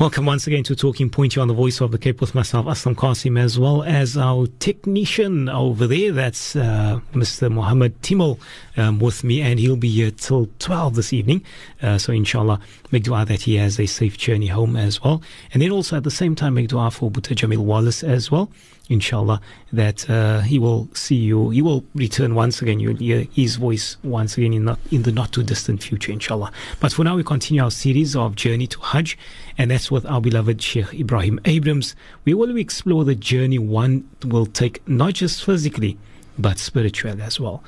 Welcome once again to Talking Point. You're on the voice of the Cape with myself, Aslam Qasim, as well as our technician over there. That's uh, Mr. Mohammed Timol um, with me, and he'll be here till 12 this evening. Uh, so, inshallah, make dua that he has a safe journey home as well. And then also at the same time, make dua for Buta Jamil Wallace as well inshallah, that uh, he will see you, he will return once again. You'll hear his voice once again in the, in the not too distant future, inshallah. But for now, we continue our series of Journey to Hajj, and that's with our beloved Sheikh Ebrahim Abrahams. We will explore the journey one will take, not just physically, but spiritual as well.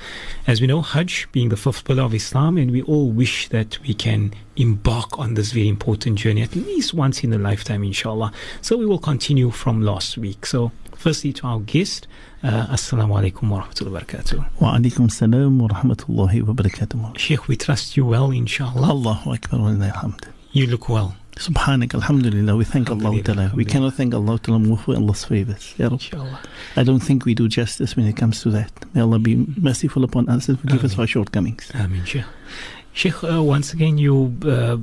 As we know, Hajj being the fifth pillar of Islam, and we all wish that we can embark on this very important journey at least once in a lifetime, inshallah. So we will continue from last week. So firstly to our guest. Uh, Assalamu alaikum wa rahmatullahi wa barakatuh. Wa alaikum salam wa rahmatullahi wa barakatuh. Sheikh, we trust you well, inshallah. Allahu Akbar wa alhamd. You look well. Subhanak, Alhamdulillah, we thank Allah Ta'ala. We cannot thank Allah Ta'ala more for Allah's favors. Ya Inshallah. I don't think we do justice when it comes to that. May Allah be merciful upon us and forgive us for our shortcomings. Ameen, Sheikh. Sheikh, uh, once again, you uh,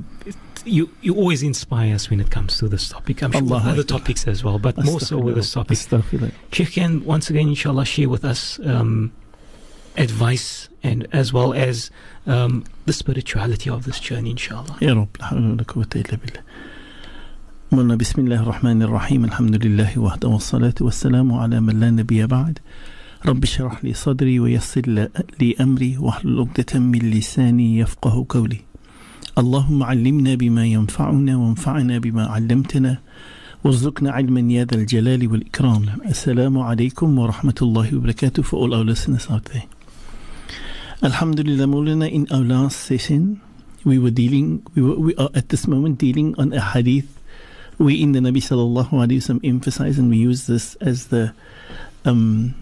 you you always inspire us when it comes to this topic. I'm sure Allah with other Akbar. topics as well, but more so with this topic. Astaghfirullah. Sheikh can once again, inshallah, share with us um, advice and as well as um, the spirituality of this journey, inshallah. يا رب لا حول ولا قوة إلا بالله قلنا بسم الله الرحمن الرحيم الحمد لله وحده والصلاة والسلام على من لا نبي بعد رب اشرح لي صدري ويسر ل- لي أمري واحلل عقدة من لساني يفقه قولي اللهم علمنا بما ينفعنا وانفعنا بما علمتنا وارزقنا علما يا ذا الجلال والإكرام السلام عليكم ورحمة الله وبركاته for all our listeners out there Alhamdulillah Maulana in our last session we were dealing we, were, we are at this moment dealing on a hadith we in the Nabi sallallahu alaihi wasallam emphasize and we use this as the um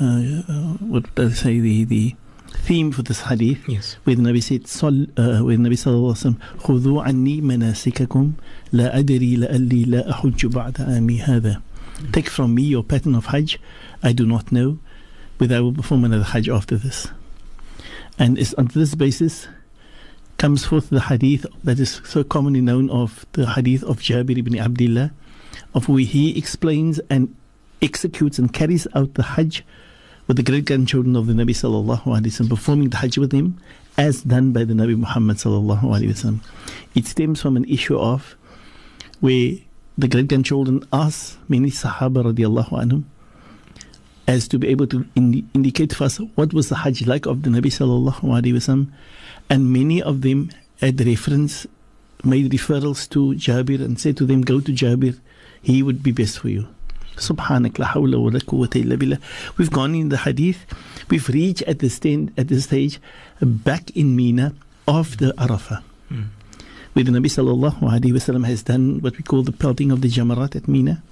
uh, uh, what did I say the the theme for this hadith Yes. where the Nabi said صل, uh, where the Nabi sallallahu alaihi wasallam خذوا عني مناسككم لا أدري لألي لا أحج بعد عامي هذا take from me your pattern of Hajj I do not know whether I will perform another Hajj after this and it's on this basis comes forth the hadith that is so commonly known of the hadith of Jabir ibn Abdullah of where he explains and executes and carries out the Hajj with the great grandchildren of the Nabi sallallahu alaihi wasallam performing the Hajj with him as done by the Nabi Muhammad sallallahu alaihi wasallam it stems from an issue of where the great grandchildren ask many Sahaba radiallahu anhum as to be able to indi- indicate for us what was the Hajj like of the Nabi sallallahu alaihi wasallam, and many of them had reference, made referrals to Jabir and said to them, "Go to Jabir, he would be best for you." Subhanak la hawla wa la quwwata illa billah. We've gone in the hadith, we've reached at the stand at this stage back in Mina after Arafah. Where the Nabi sallallahu alaihi wasallam has done what we call the pelting of the Jamarat at Mina.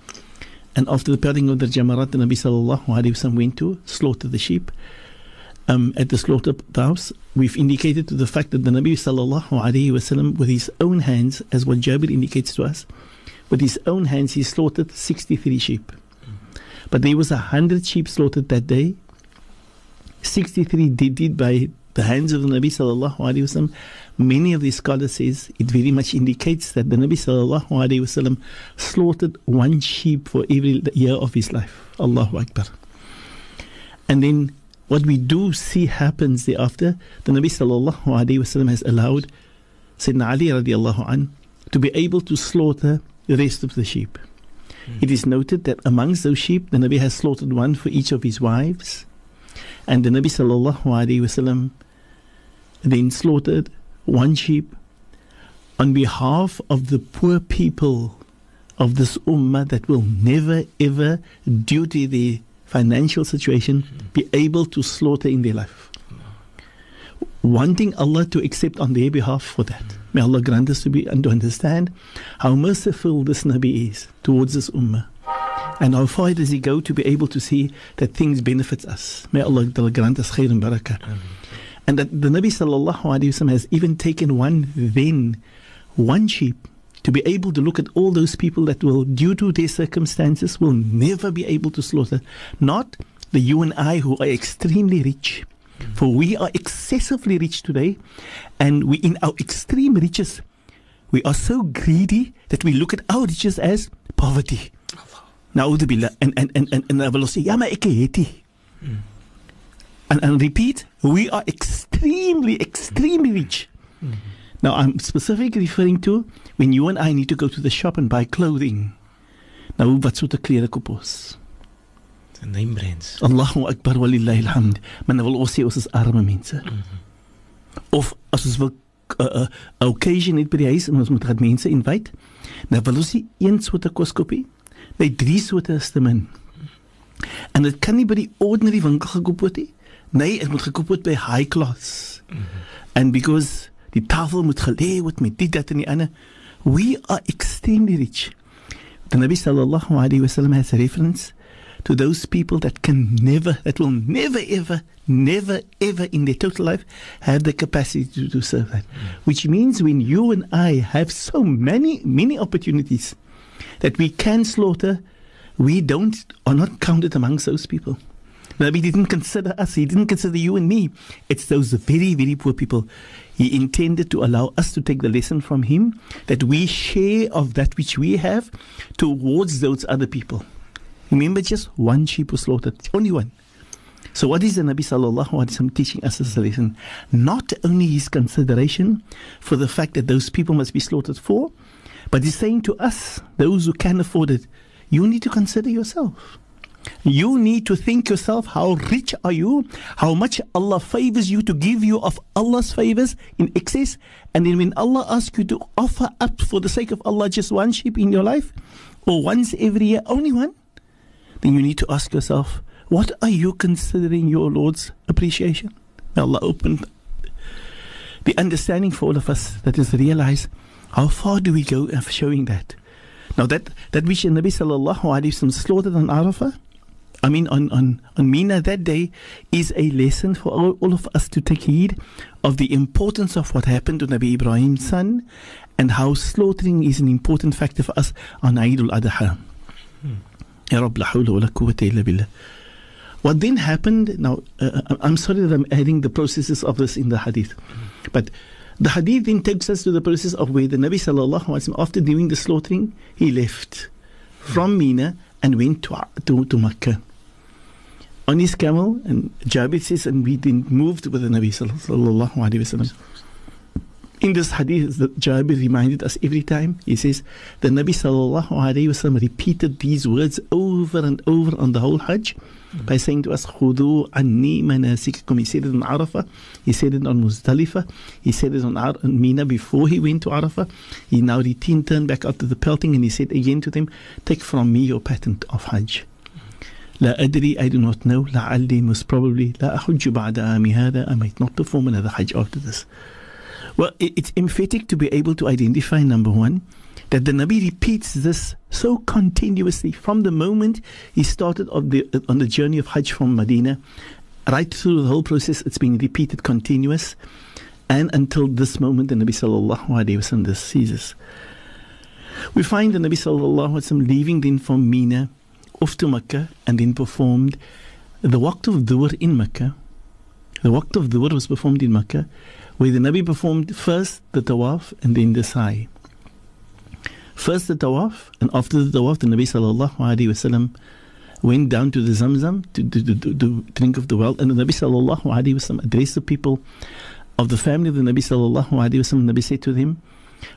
And after the pelting of the Jamarat, the Nabi sallallahu alaihi wasallam went to slaughter the sheep. Um, at the slaughter house, we've indicated to the fact that the Nabi sallallahu alaihi wasallam, with his own hands, as what Jabir indicates to us, with his own hands, he slaughtered 63 sheep. But there was a hundred sheep slaughtered that day. 63 did it by the hands of the Nabi sallallahu alaihi wasallam. Many of the scholars says it very much indicates that the Nabi sallallahu alaihi wasallam slaughtered one sheep for every year of his life. Allahu Akbar. And then what we do see happens thereafter, the Nabi sallallahu alaihi wasallam has allowed Sayyidina Ali radiallahu an to be able to slaughter the rest of the sheep. It is noted that amongst those sheep, the Nabi has slaughtered one for each of his wives, and the Nabi sallallahu alaihi wasallam then slaughtered one sheep on behalf of the poor people of this ummah that will never ever, due to the financial situation, be able to slaughter in their life. Wanting Allah to accept on their behalf for that. May Allah grant us to be and to understand how merciful this Nabi is towards this ummah. And how far does he go to be able to see that things benefits us? May Allah grant us khair and barakah. And that the Nabi sallallahu alaihi wasallam has even taken one then, one sheep, to be able to look at all those people that will, due to their circumstances, will never be able to slaughter. Not the you and I who are extremely rich, for we are excessively rich today, and we in our extreme riches, we are so greedy that we look at our riches as poverty. Na'udhu billah. And, and, and, and, and I will say, ja. And, and repeat, we are extremely, extremely rich. Now, I'm specifically referring to when you and I need to go to the shop and buy clothing. Nou, wat soort klere koop ons? The name brands. Allahu Akbar walillahi alhamd. Maar nou wil ons sê ons is arme mense. Of as ons wil 'n uh, uh, occasion het by die huis en ons moet gehad mense invite, nou wil ons nie een soort kos koop nie. Nee, drie soorte is te min. En dit kan nie by die ordinary winkel gekoop word nie. Nee, dit moet gekoop word by high class. And because die tafel moet gelê word met dit dat en die ander, we are extremely rich. The Nabi sallallahu alayhi wa sallam has a reference to those people that can never, that will never, ever, never, ever in their total life have the capacity to, to serve that. Mm. Which means when you and I have so many, many opportunities that we can slaughter, we don't, are not counted amongst those people. Nabi didn't consider us, he didn't consider you and me. It's those very, very poor people. He intended to allow us to take the lesson from him that we share of that which we have towards those other people. Remember, just one sheep was slaughtered, only one. So, what is the Nabi sallallahu alaihi wasallam teaching us as a lesson? Not only his consideration for the fact that those people must be slaughtered for, but he's saying to us, those who can afford it, you need to consider yourself. You need to think yourself how rich are you, how much Allah favors you to give you of Allah's favors in excess, and then when Allah asks you to offer up for the sake of Allah just one sheep in your life, or once every year, only one, then you need to ask yourself, what are you considering your Lord's appreciation? May Allah open the understanding for all of us that is realize how far do we go of showing that. Now that that which Nabi sallallahu alaihi wasallam slaughtered on Arafah, I mean on, on, on Mina that day is a lesson for all, all of us to take heed of the importance of what happened to Nabi Ibrahim's son and how slaughtering is an important factor for us on Eid al-Adha. Ya Rabb, la hawla wa la quwwata illa billah. What then happened, now uh, I'm sorry that I'm adding the processes of this in the hadith, but the hadith then takes us to the process of where the Nabi sallallahu alaihi wasallam, after doing the slaughtering, he left from Mina and went to, to, to Makkah on his camel, and Jabir says, and we then moved with the Nabi sallallahu alaihi wasallam In this hadith, that Jabir reminded us every time. He says, the Nabi sallallahu alaihi wasallam repeated these words over and over on the whole Hajj by saying to us, "Khudu anni manasikakum." He said it on Arafah. He said it on Muzdalifah. He said it on, Ar- on Mina before he went to Arafah. He now returned turned back after the pelting, and he said again to them, "Take from me your patent of Hajj." لا أدري I do not know لعلي most probably لا أحج بعد عامي هذا I might not perform another Hajj after this well it, it's emphatic to be able to identify number one that the Nabi repeats this so continuously from the moment he started on the, uh, on the journey of Hajj from Medina right through the whole process. It's been repeated continuous and until this moment the Nabi sallallahu alaihi wasallam ceases. We find the Nabi sallallahu alaihi wasallam leaving then from Mina off to Mecca and then performed the Waqt of Dhuhr in Mecca. The Waqt of Dhuhr was performed in Mecca, where the Nabi performed first the Tawaf and then the Sa'i. First the Tawaf, and after the Tawaf, the Nabi sallallahu alaihi wasallam went down to the Zamzam to, to, to, to drink of the well, and the Nabi sallallahu alaihi wasallam addressed the people of the family of the Nabi sallallahu alaihi wasallam. Nabi said to them,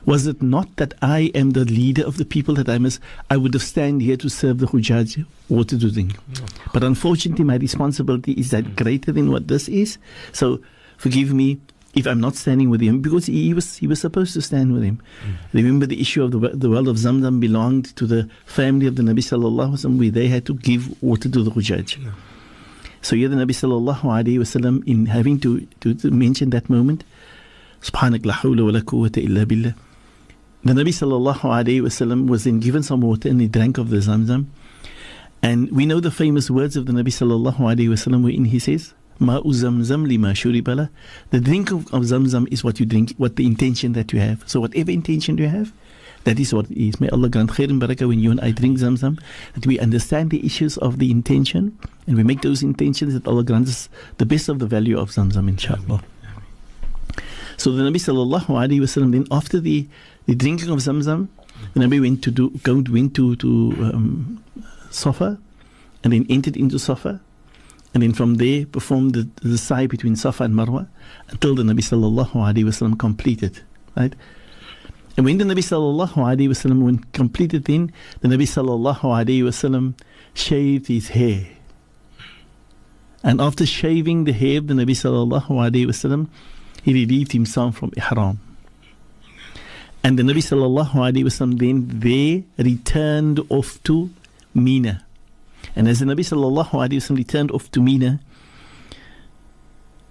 was it not that I am the leader of the people that I must I would have stand here to serve the Hujjaj water to drink. But unfortunately my responsibility is that greater than what this is. So forgive me if I'm not standing with him because he was he was supposed to stand with him. Mm. Remember the issue of the the well of Zamzam belonged to the family of the Nabi sallallahu alaihi wasallam where they had to give water to the Hujjaj. So here the Nabi sallallahu alaihi wasallam in having to, to, to mention that moment Subhanak la hawla wa la quwwata illa billah. The Nabi sallallahu alayhi wasallam was then given some water and he drank of the Zamzam. And we know the famous words of the Nabi sallallahu alayhi wasallam wherein he says, Ma'u zamzam lima shuribala. The drink of, of Zamzam is what you drink, what the intention that you have. So whatever intention you have, that is what it is. May Allah grant khair and barakah when you and I drink Zamzam, that we understand the issues of the intention and we make those intentions that Allah grants us the best of the value of Zamzam, inshallah. So the Nabi sallallahu alaihi wasallam then after the, the drinking of Zamzam, the Nabi went to do went to to um, Safa, and then entered into Safa, and then from there performed the, the sa'i between Safa and Marwa until the Nabi sallallahu alaihi wasallam completed. Right. And when the Nabi sallallahu alaihi wasallam when completed, then the Nabi sallallahu alaihi wasallam shaved his hair. And after shaving the hair the Nabi sallallahu alaihi wasallam, he relieved himself from ihram. And the Nabi sallallahu alaihi wasallam then there returned off to Mina. And as the Nabi sallallahu alaihi wasallam returned off to Mina,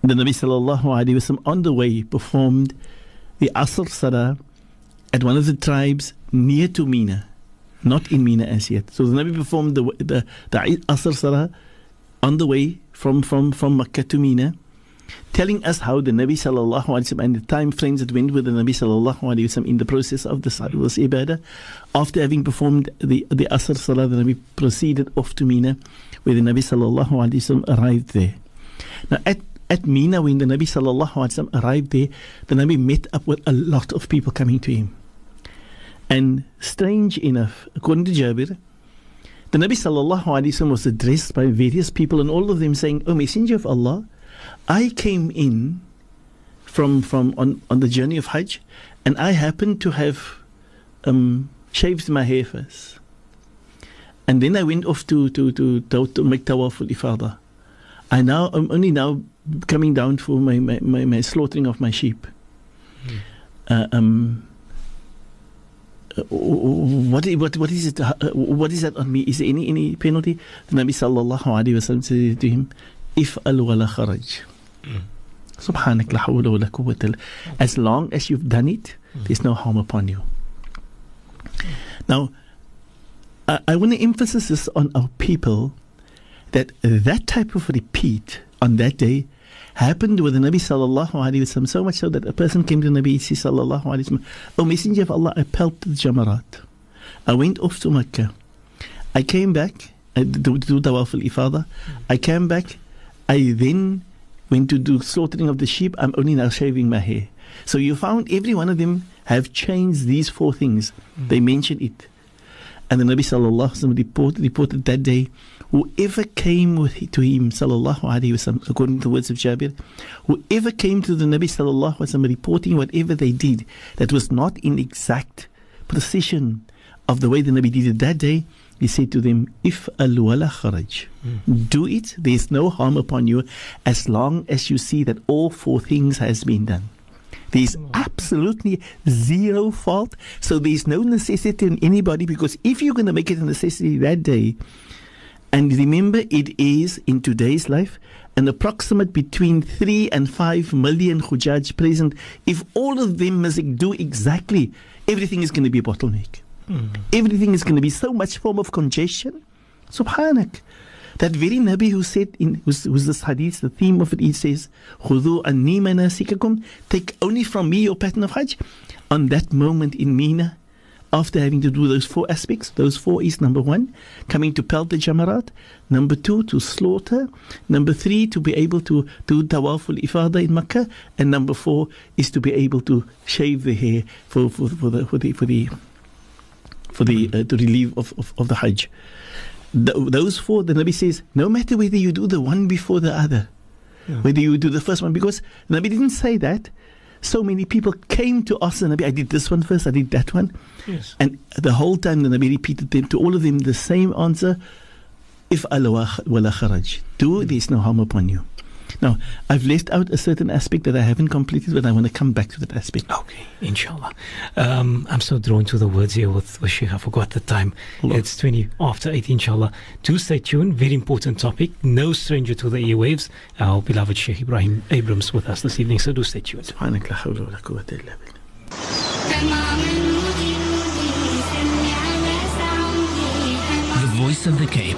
the Nabi sallallahu alaihi wasallam on the way performed the Asr Salah at one of the tribes near to Mina, not in Mina as yet. So the Nabi performed the the, the Asr Salah on the way from, from, from Makkah to Mina, telling us how the Nabi sallallahu alaihi wasallam and the time frames that went with the Nabi sallallahu alaihi wasallam in the process of this, this ibadah. After having performed the the Asr Salah, the Nabi proceeded off to Mina, where the Nabi sallallahu wasallam arrived there. Now at at Mina, when the Nabi sallallahu alaihi wasallam arrived there, the Nabi met up with a lot of people coming to him. And strange enough, according to Jabir, the Nabi sallallahu alaihi wasallam was addressed by various people, and all of them saying, "O Messenger of Allah, I came in from from on, on the journey of Hajj, and I happened to have um, shaved my hair first, and then I went off to to to to, to make tawaf al I now I'm only now coming down for my my, my, my slaughtering of my sheep. Mm. Uh, um, what, what, what is it? Uh, what is that on me? Is there any, any penalty? The Nabi sallallahu alayhi wa sallam said to him, If al wala kharaj. Subhanak la hawla wa quwwata As long as you've done it, there's no harm upon you. Now, I, I want to emphasize this on our people that that type of repeat on that day happened with the Nabi sallallahu alaihi wasallam. So much so that a person came to Nabi sallallahu alaihi wasallam, "O Messenger of Allah, I pelted the Jamarat. I went off to Mecca. I came back I do tawaf al-ifada. I came back. I then went to do slaughtering of the sheep. I'm only now shaving my hair. So you found every one of them have changed these four things. Mm. They mention it. And the Nabi sallallahu alaihi wasallam reported, reported that day whoever came with, to him, sallallahu wasallam, according to the words of Jabir, whoever came to the Nabi sallallahu alaihi wasallam reporting whatever they did that was not in exact precision of the way the Nabi did it that day, he said to them, If al wala kharaj, mm. do it, there is no harm upon you as long as you see that all four things has been done. There is absolutely zero fault. So there is no necessity in anybody because if you're going to make it a necessity that day, and remember, it is in today's life an approximate between 3 and 5 million Hujjaj present. If all of them must do exactly, everything is going to be a bottleneck. Mm. Everything is going to be so much form of congestion. Subhanak. That very Nabi who said, in who's, who's this hadith, the theme of it, he says, Khudu anni manasikakum, take only from me your pattern of Hajj. On that moment in Mina, after having to do those four aspects. Those four is number one, coming to pelt the jamarat. Number two, to slaughter. Number three, to be able to do tawaful ifada in Makkah. And number four is to be able to shave the hair for, for, for the for the for the for the uh, to relieve of, of, of the Hajj. Those four, the Nabi says, no matter whether you do the one before the other, yeah. whether you do the first one, because the Nabi didn't say that so many people came to us and Nabi, I did this one first, I did that one. Yes. And the whole time the Nabi repeated them to all of them the same answer. If Allah wala kharaj. Do, there's no harm upon you. Now, I've left out a certain aspect that I haven't completed, but I want to come back to that aspect. Okay, inshallah. Um, I'm so drawn to the words here with, with Sheikh. I forgot the time. Allah. It's 20 after 8, inshallah. Do stay tuned. Very important topic. No stranger to the airwaves. Our beloved Sheikh Ebrahim Abrahams with us this evening, so do stay tuned. The Voice of the Cape,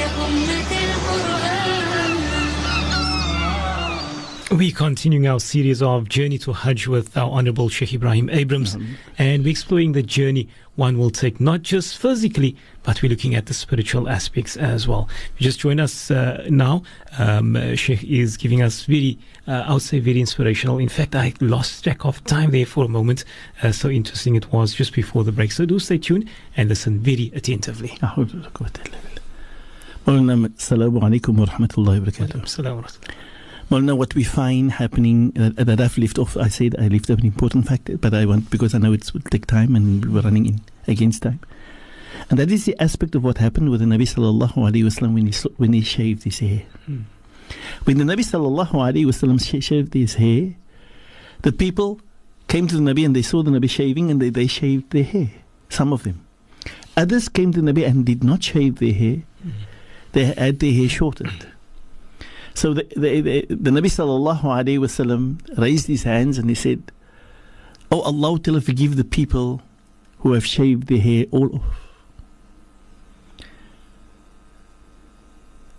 We're continuing our series of Journey to Hajj with our Honorable Sheikh Ebrahim Abrahams, mm-hmm. and we're exploring the journey one will take, not just physically, but we're looking at the spiritual aspects as well. You just join us uh, now. Um, uh, Sheikh is giving us very, uh, I would say, very inspirational. In fact, I lost track of time there for a moment. Uh, so interesting it was just before the break. So do stay tuned and listen very attentively. مولانا السلام عليكم ورحمة well, now what we find happening uh, that I've left off, I said I left off an important fact, but I want because I know it will take time and we're running in against time. And that is the aspect of what happened with the Nabi sallallahu alaihi wasallam when he when he shaved his hair. Hmm. When the Nabi sallallahu alaihi wasallam sh- shaved his hair, the people came to the Nabi and they saw the Nabi shaving and they, they shaved their hair. Some of them. Others came to the Nabi and did not shave their hair. They had their hair shortened. So the, the, the, the Nabi sallallahu alayhi wasallam raised his hands and he said, Oh Allah, tell forgive the people who have shaved their hair all off.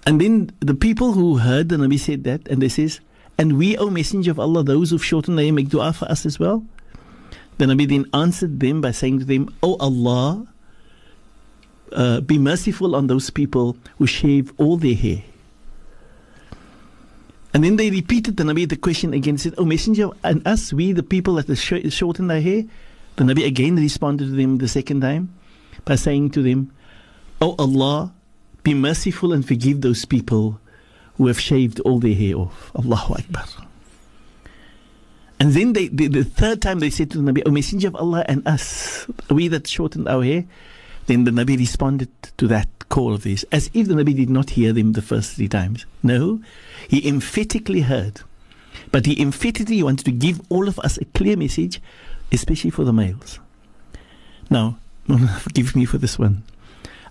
And then the people who heard the Nabi said that, and they says, and we, O Messenger of Allah, those who've shortened their hair, make dua for us as well. The Nabi then answered them by saying to them, O Allah, uh, be merciful on those people who shave all their hair. And then they repeated the Nabi the question again, said, O Messenger, and us, we, the people that sh- shortened their hair. The Nabi again responded to them the second time by saying to them, O Allah, be merciful and forgive those people who have shaved all their hair off. Allahu Akbar. And then they, the, the third time they said to the Nabi, O Messenger of Allah and us, we that shortened our hair. Then the Nabi responded to that call of theirs as if the Nabi did not hear them the first three times. No, he emphatically heard. But he emphatically wanted to give all of us a clear message, especially for the males. Now, forgive me for this one.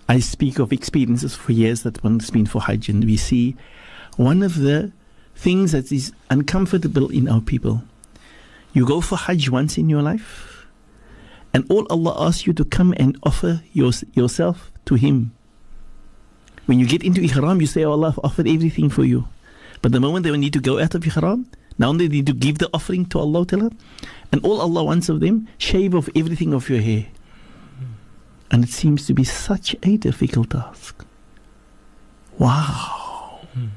I speak of experiences for years that one's been for Hajj, and we see one of the things that is uncomfortable in our people. You go for Hajj once in your life, and all Allah asks you to come and offer your, yourself to Him. When you get into Ihram, you say, oh, Allah, I've offered everything for you. But the moment they need to go out of Ihram, now they need to give the offering to Allah, Ta'ala, and all Allah wants of them, shave off everything of your hair. And it seems to be such a difficult task. Wow. Hmm.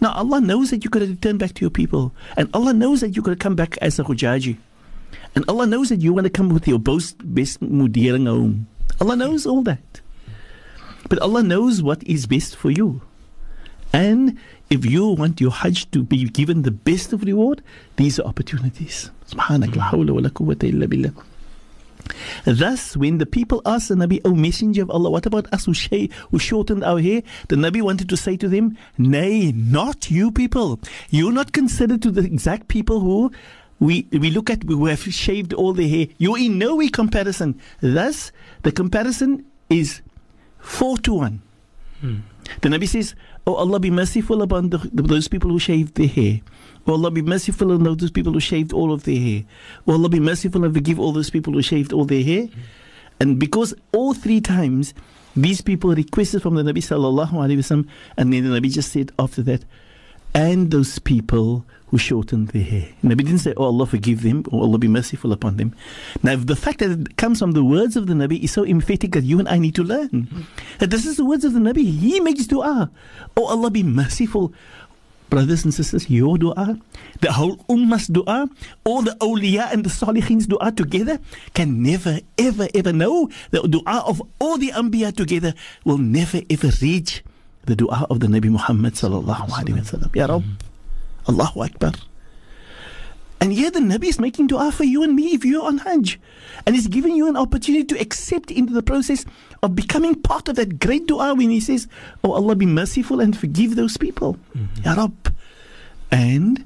Now Allah knows that you're going to return back to your people. And Allah knows that you're going to come back as a Hujaji. And Allah knows that you want to come with your best, best mudering home. Allah knows all that. But Allah knows what is best for you. And if you want your Hajj to be given the best of reward, these are opportunities. Thus, when the people asked the Nabi, O Messenger of Allah, what about us who, sh- who shortened our hair? The Nabi wanted to say to them, Nay, not you people. You're not considered to the exact people who we, we look at who have shaved all their hair. You're in no way comparison. Thus, the comparison is four to one. The Nabi says, Oh Allah, be merciful upon the, those people who shaved their hair. Oh Allah, be merciful on those people who shaved all of their hair. Oh Allah, be merciful and forgive all those people who shaved all their hair. And because all three times these people requested from the Nabi sallallahu alaihi wasallam, and then the Nabi just said after that, and those people who shortened their hair. And Nabi didn't say, Oh Allah, forgive them, or Allah be merciful upon them. Now, the fact that it comes from the words of the Nabi is so emphatic that you and I need to learn. That this is the words of the Nabi. He makes dua. Oh Allah, be merciful. Brothers and sisters, your dua, the whole ummah's dua, all the awliya and the salihins dua together can never, ever, ever know. The dua of all the anbiya together will never, ever reach the dua of the Nabi Muhammad sallallahu alaihi wasallam. Ya Rabb, Allahu Akbar. And here the Nabi is making dua for you and me if you're on Hajj. And he's giving you an opportunity to accept into the process of becoming part of that great dua when he says, Oh Allah, be merciful and forgive those people. Mm-hmm. Ya Rabb. And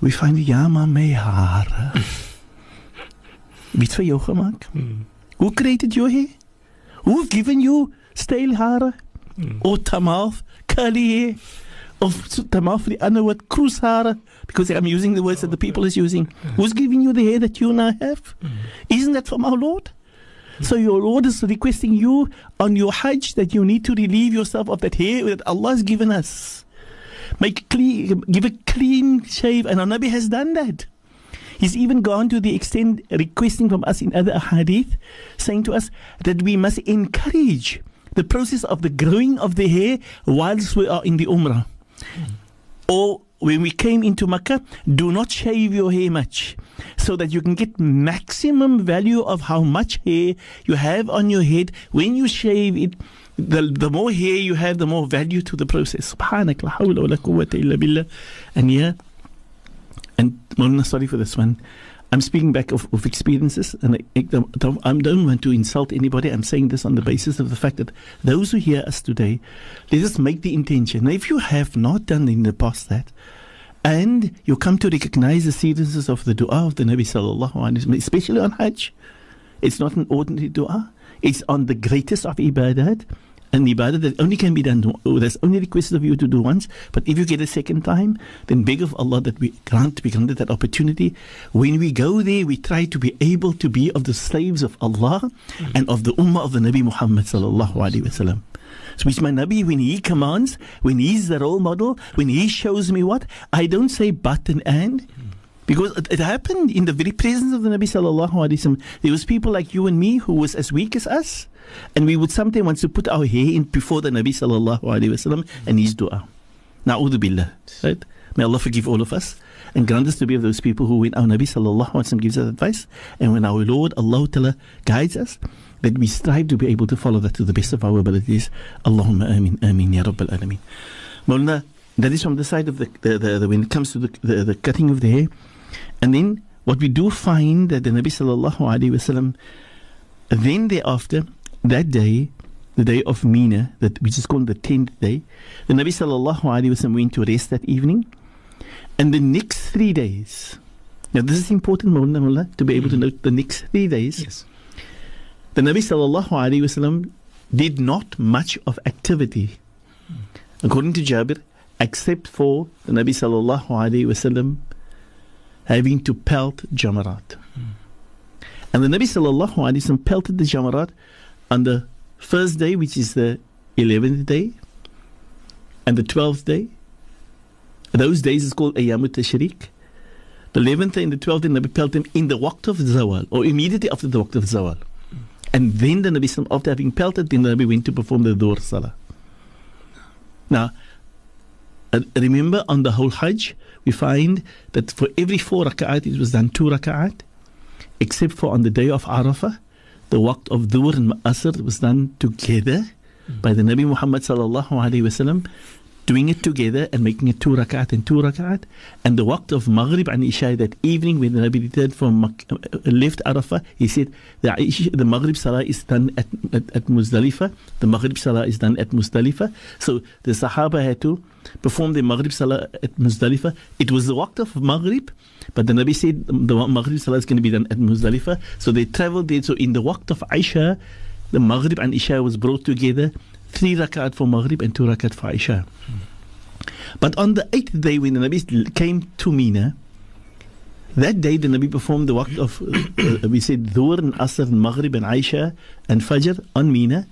we find my hare. Wie het vir jou gemaak? Mm. Who created your hair? Who've given you stale hare? Mm. Or tamaf, curly hair? Of tamaf the other word, cruise hare? Because I'm using the words that the people is using. Who's giving you the hair that you now have? Mm. Isn't that from our Lord? So your Lord is requesting you on your Hajj that you need to relieve yourself of that hair that Allah has given us. make clean, give a clean shave, and our Nabi has done that. He's even gone to the extent requesting from us in other hadith, saying to us that we must encourage the process of the growing of the hair whilst we are in the Umrah. Or when we came into Makkah, do not shave your hair much so that you can get maximum value of how much hair you have on your head. When you shave it, the, the more hair you have, the more value to the process. Subhanak la hawla wa la quwwata illa billah. And yeah, and Mona, sorry for this one. I'm speaking back of, of experiences, and I, don't, I don't want to insult anybody. I'm saying this on the basis of the fact that those who hear us today, let us make the intention. Now, if you have not done in the past that, and you come to recognize the seriousness of the dua of the Nabi sallallahu alaihi wasallam, especially on Hajj, it's not an ordinary dua. It's on the greatest of ibadat, an ibadah that only can be done, that's only requested of you to do once. But if you get a second time, then beg of Allah that we grant, be granted that opportunity. When we go there, we try to be able to be of the slaves of Allah and of the ummah of the Nabi Muhammad sallallahu alaihi wasallam. So which my Nabi, when he commands, when he's the role model, when he shows me what, I don't say but and and. Because it, it, happened in the very presence of the Nabi sallallahu. There was people like you and me who was as weak as us. And we would sometimes want to put our hair in before the Nabi sallallahu alaihi wasallam and his dua. Na'udhu billah. Right? May Allah forgive all of us and grant us to be of those people who, when our Nabi sallallahu alaihi wasallam gives us advice and when our Lord Allah Ta'ala guides us, that we strive to be able to follow that to the best of our abilities. Allahumma amin, amin, ya Rabbal alameen. Maulana, that is from the side of the, the, the, the when it comes to the, the, cutting of the hair. And then what we do find that the Nabi sallallahu alaihi wasallam, then thereafter, that day, the day of Mina, that which is called the tenth day, the Nabi sallallahu alaihi wasallam went to rest that evening, and the next three days. Now this is important, Mullah, to be able to note the next three days. Yes. The Nabi sallallahu alaihi wasallam did not much of activity, according to Jabir, except for the Nabi sallallahu alaihi wasallam having to pelt jamarat. Hmm. And the Nabi sallallahu alaihi wasallam pelted the jamarat on the first day, which is the 11th day, and the 12th day. Those days is called Ayyamut Tashriq. The 11th and the 12th day, Nabi pelted in the waqt of Zawal, or immediately after the waqt of Zawal. And then the Nabi, after having pelted, then the Nabi went to perform the Dhuhr Salah. Now, uh, remember on the whole Hajj, we find that for every four rak'at, it was done two rak'at, except for on the day of Arafah, the waqt of Dhuhr and Asr was done together by the Nabi Muhammad sallallahu alaihi wasallam doing it together and making it two rakat and two rakat. And the waqt of Maghrib and Isha that evening when the Nabi returned from uh, left Arafah, he said the, the Maghrib Salah is done at, at, at Muzdalifah, the Maghrib Salah is done at Muzdalifah. So the Sahaba had to perform the Maghrib Salah at Muzdalifah. It was the waqt of Maghrib, but the Nabi said the Maghrib Salah is going to be done at Muzdalifah. So they traveled there. So in the waqt of Isha, the Maghrib and Isha was brought together three rakat for Maghrib and two rakat for Isha. But on the eighth day, when the Nabi came to Mina, that day the Nabi performed the waqt of, uh, we said, Dhuhr and Asr and Maghrib and Aisha and Fajr on Mina.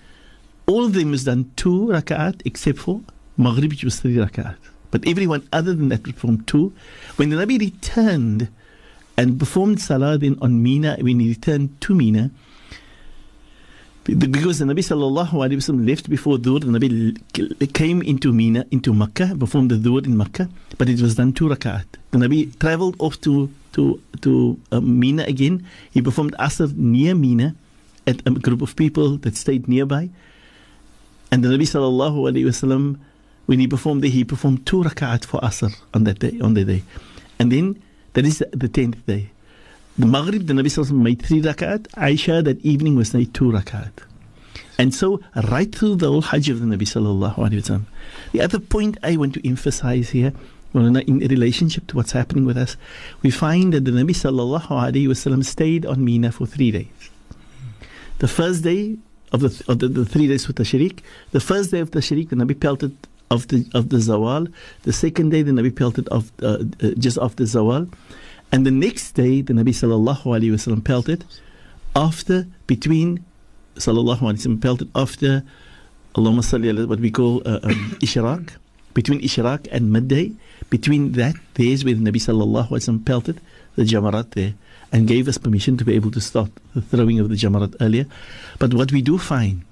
All of them was done two rakat except for Maghrib, which was three rakat. But everyone other than that performed two. When the Nabi returned and performed Salah then on Mina, when he returned to Mina, because the Nabi sallallahu alaihi wasallam left before Dhuhr, the Nabi came into Mina, into Makkah, performed the Dhuhr in Makkah, but it was done two rakat. The Nabi traveled off to to to uh, Mina again. He performed Asr near Mina at a group of people that stayed nearby. And the Nabi sallallahu alaihi wasallam, when he performed there, he performed two rakat for Asr on that day, on the day, and then that is the tenth day. The Maghrib, the Nabi Sallallahu made three rakat. Aisha that evening was made two rakat. And so, right through the whole Hajj of the Nabi Sallallahu Alaihi Wasallam. The other point I want to emphasize here, in relationship to what's happening with us, we find that the Nabi Sallallahu Alaihi Wasallam stayed on Mina for three days. The first day of the, of the, the three days with the Sharik, the first day of the Sharik, the Nabi pelted of the of the Zawal. The second day, the Nabi pelted of uh, uh, just after Zawal. And the next day, the Nabi sallallahu alaihi wasallam pelted after between sallallahu alaihi wasallam pelted after Allahumma salli ala what we call uh, um, ishraq between Ishraq and midday, between that, there's where the Nabi sallallahu alaihi wasallam pelted the jamarat there and gave us permission to be able to start the throwing of the jamarat earlier. But what we do find,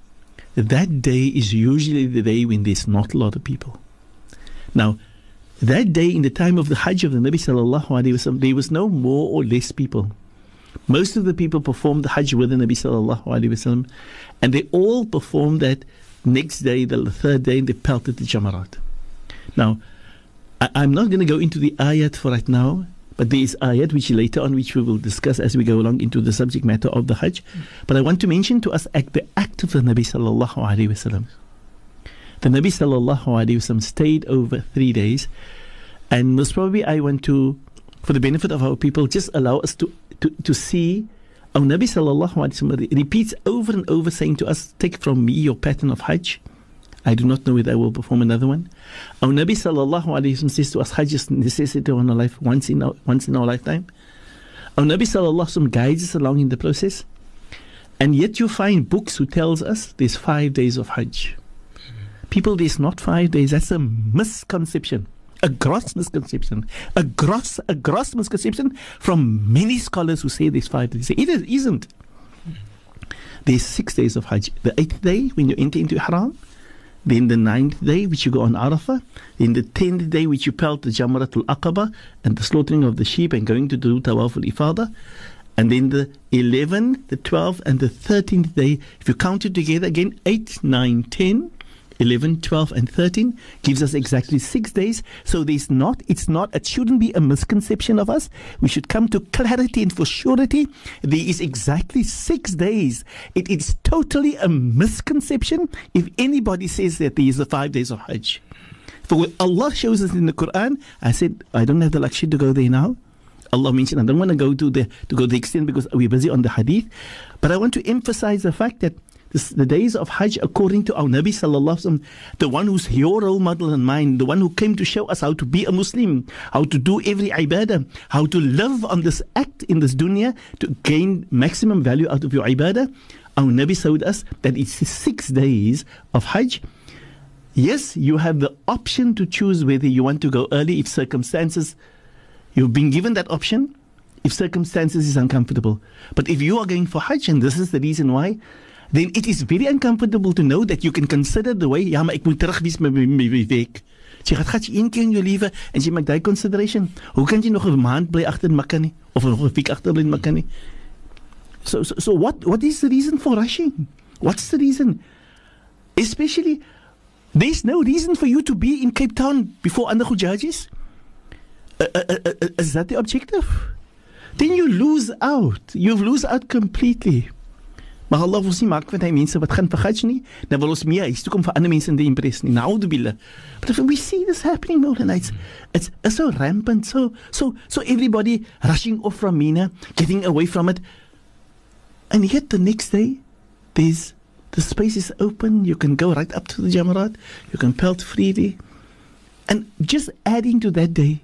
that day is usually the day when there's not a lot of people. Now, that day in the time of the Hajj of the Nabi sallallahu alaihi wasallam, there was no more or less people. Most of the people performed the Hajj with the Nabi sallallahu alaihi wasallam, and they all performed that next day, the third day, and they pelted the Jamarat. Now, I, am not going to go into the ayat for right now, but there is ayat which later on, which we will discuss as we go along into the subject matter of the Hajj. But I want to mention to us act, the act of the Nabi sallallahu alaihi wasallam. The Nabi sallallahu alaihi wasallam stayed over three days, and most probably I want to, for the benefit of our people, just allow us to to, to see our Nabi sallallahu alaihi wasallam repeats over and over saying to us, "Take from me your pattern of Hajj." I do not know whether I will perform another one. Our Nabi sallallahu alaihi wasallam says to us, "Hajj is necessity of our life once in our, once in our lifetime." Our Nabi sallallahu alaihi wasallam guides us along in the process, and yet you find books who tells us there's five days of Hajj. People, there's not five days. That's a misconception. A gross misconception. A gross, a gross misconception from many scholars who say there's five days. It isn't. There's six days of Hajj. The eighth day, when you enter into Haram, then the ninth day, which you go on Arafah, then the tenth day, which you pelt the Jamratul Aqaba and the slaughtering of the sheep and going to do Tawaf al Ifada, and then the 11th, the 12th, and the 13th day, if you count it together again, 8, 9, 10, 11, 12, and 13 gives us exactly six days. So there's not, it's not, it shouldn't be a misconception of us. We should come to clarity and for surety. There is exactly six days. It is totally a misconception if anybody says that there is the five days of Hajj. For Allah shows us in the Quran, I said, I don't have the luxury to go there now. Allah mentioned, I don't want to go to the to go the extent because we're busy on the hadith. But I want to emphasize the fact that the days of Hajj, according to our Nabi Sallallahu Alaihi Wasallam, the one who's your role model and mine, the one who came to show us how to be a Muslim, how to do every ibadah, how to live on this act in this dunya to gain maximum value out of your ibadah. Our Nabi showed us that it's six days of Hajj. Yes, you have the option to choose whether you want to go early if circumstances, you've been given that option if circumstances is uncomfortable. But if you are going for Hajj, and this is the reason why, then it is very uncomfortable to know that you can consider the way, ja, maar ek moet terugwees met my week. Jy gaan gaan een keer in jou lewe en jy maak daai consideration. Hoe kan jy nog 'n maand bly agter Mekka nie of nog 'n week agter bly Mekka nie? So, so so what what is the reason for rushing? What's the reason? Especially there's no reason for you to be in Cape Town before ander judges. Uh, uh, uh, is that the objective? Then you lose out. You lose out completely. Maar Allah wil nie maak van hy mense wat gaan vergats nie. Dan wil ons meer huis toe kom vir ander mense in die impress nie. Nou die bille. But if we see this happening more than it's it's, it's so rampant so so so everybody rushing off from Mina, getting away from it. And yet the next day there's the space is open, you can go right up to the Jamarat, you can pelt freely. And just adding to that day,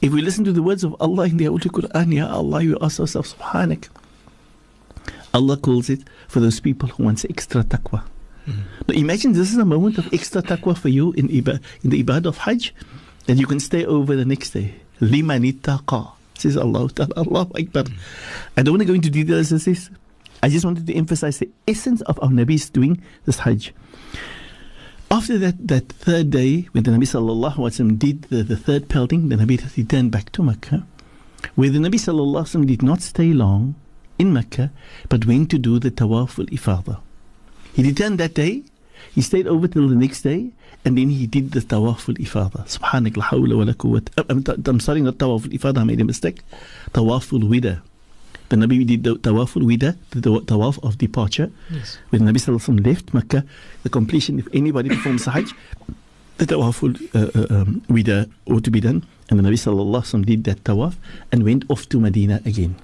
if we listen to the words of Allah in the Holy Quran, Ya Allah, you ask yourself, Subhanak. Allah calls it for those people who want extra taqwa. Mm-hmm. Now imagine this is a moment of extra taqwa for you in, iba, in the ibadah of Hajj, that you can stay over the next day. Ittaqa, says Allah. Allah Akbar. Mm-hmm. I don't want to go into details of this. I just wanted to emphasize the essence of our Nabi's doing this Hajj. After that, that third day, when the Nabi sallallahu alaihi did the, the third pelting, the Nabi returned back to Mecca, where the Nabi sallallahu alaihi did not stay long in Mecca, but went to do the Tawaf al Ifada. He returned that day, he stayed over till the next day, and then he did the Tawaf al Ifada. Subhanak la hawla wa la quwwata. I'm sorry, not Tawaf al Ifada, I made a mistake. Tawaf al Wida. The Nabi did the Tawaf al Wida, the Tawaf of departure. Yes. When the Nabi Sallallahu left Mecca, the completion, if anybody performs Hajj, the Tawaf al uh, uh, um, Wida ought to be done. And the Nabi Sallallahu did that Tawaf and went off to Medina again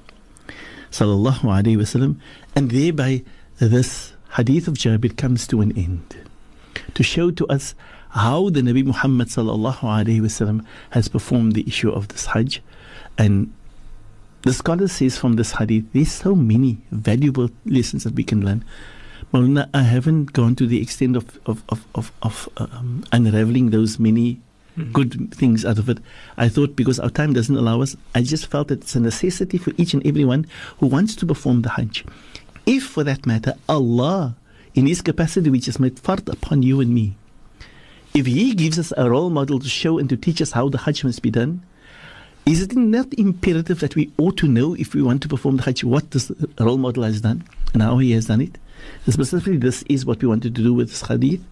sallallahu alaihi wasallam, and thereby this hadith of Jabir comes to an end to show to us how the Nabi Muhammad sallallahu alaihi wasallam has performed the issue of this Hajj, and the scholar says from this hadith, there's so many valuable lessons that we can learn. Maulana, I haven't gone to the extent of, of, of, of, of um, unraveling those many Mm. good things out of it. I thought because our time doesn't allow us, I just felt that it's a necessity for each and everyone who wants to perform the Hajj. If, for that matter, Allah, in His capacity which is made fard upon you and me, if He gives us a role model to show and to teach us how the Hajj must be done, is it not imperative that we ought to know if we want to perform the Hajj what this role model has done and how he has done it? And specifically, this is what we wanted to do with this hadith.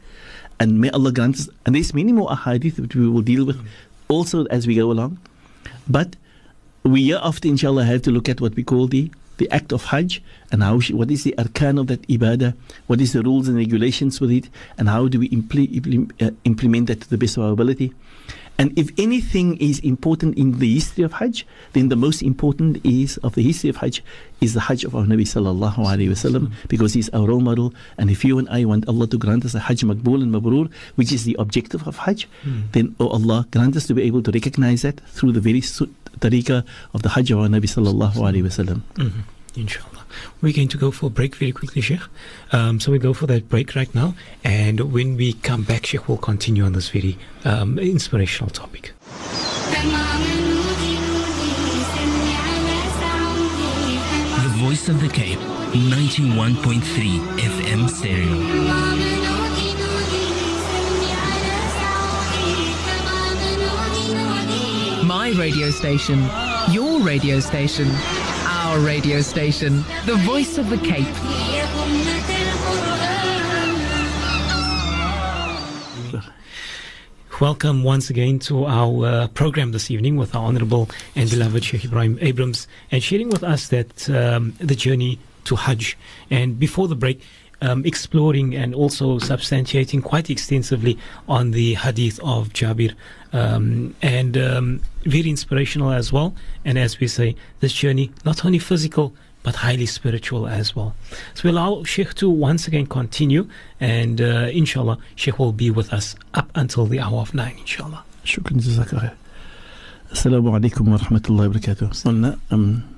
And may Allah grant us, and there's many more ahadith that we will deal with also as we go along. But we hereafter, inshallah, have to look at what we call the, the act of Hajj and how sh- what is the arkan of that ibadah, what is the rules and regulations with it, and how do we impl- impl- uh, implement that to the best of our ability. And if anything is important in the history of Hajj, then the most important is of the history of Hajj is the Hajj of our Nabi sallallahu alaihi wasallam because he's our role model. And if you and I want Allah to grant us a Hajj Maqbool and Mabrur, which is the objective of Hajj, then oh Allah grant us to be able to recognize that through the very tariqah of the Hajj of our Nabi sallallahu alaihi wasallam. Mhm. Inshallah. We're going to go for a break very quickly, Sheikh. Um, so we go for that break right now. And when we come back, Sheikh, we'll continue on this very um, inspirational topic. The Voice of the Cape, 91.3 FM stereo. My radio station, your radio station, our radio station, the voice of the Cape. Welcome once again to our uh, program this evening with our Honorable and beloved Sheikh Ebrahim Abrahams and sharing with us that um, the journey to Hajj. And before the break, um, exploring and also substantiating quite extensively on the hadith of Jabir. Um, and um, very inspirational as well. And as we say, this journey, not only physical, but highly spiritual as well. So we allow Sheikh to once again continue, and uh, inshallah, Sheikh will be with us up until the hour of nine, inshallah. Shukran, jazakallah. Assalamu alaikum wa rahmatullahi wa barakatuh.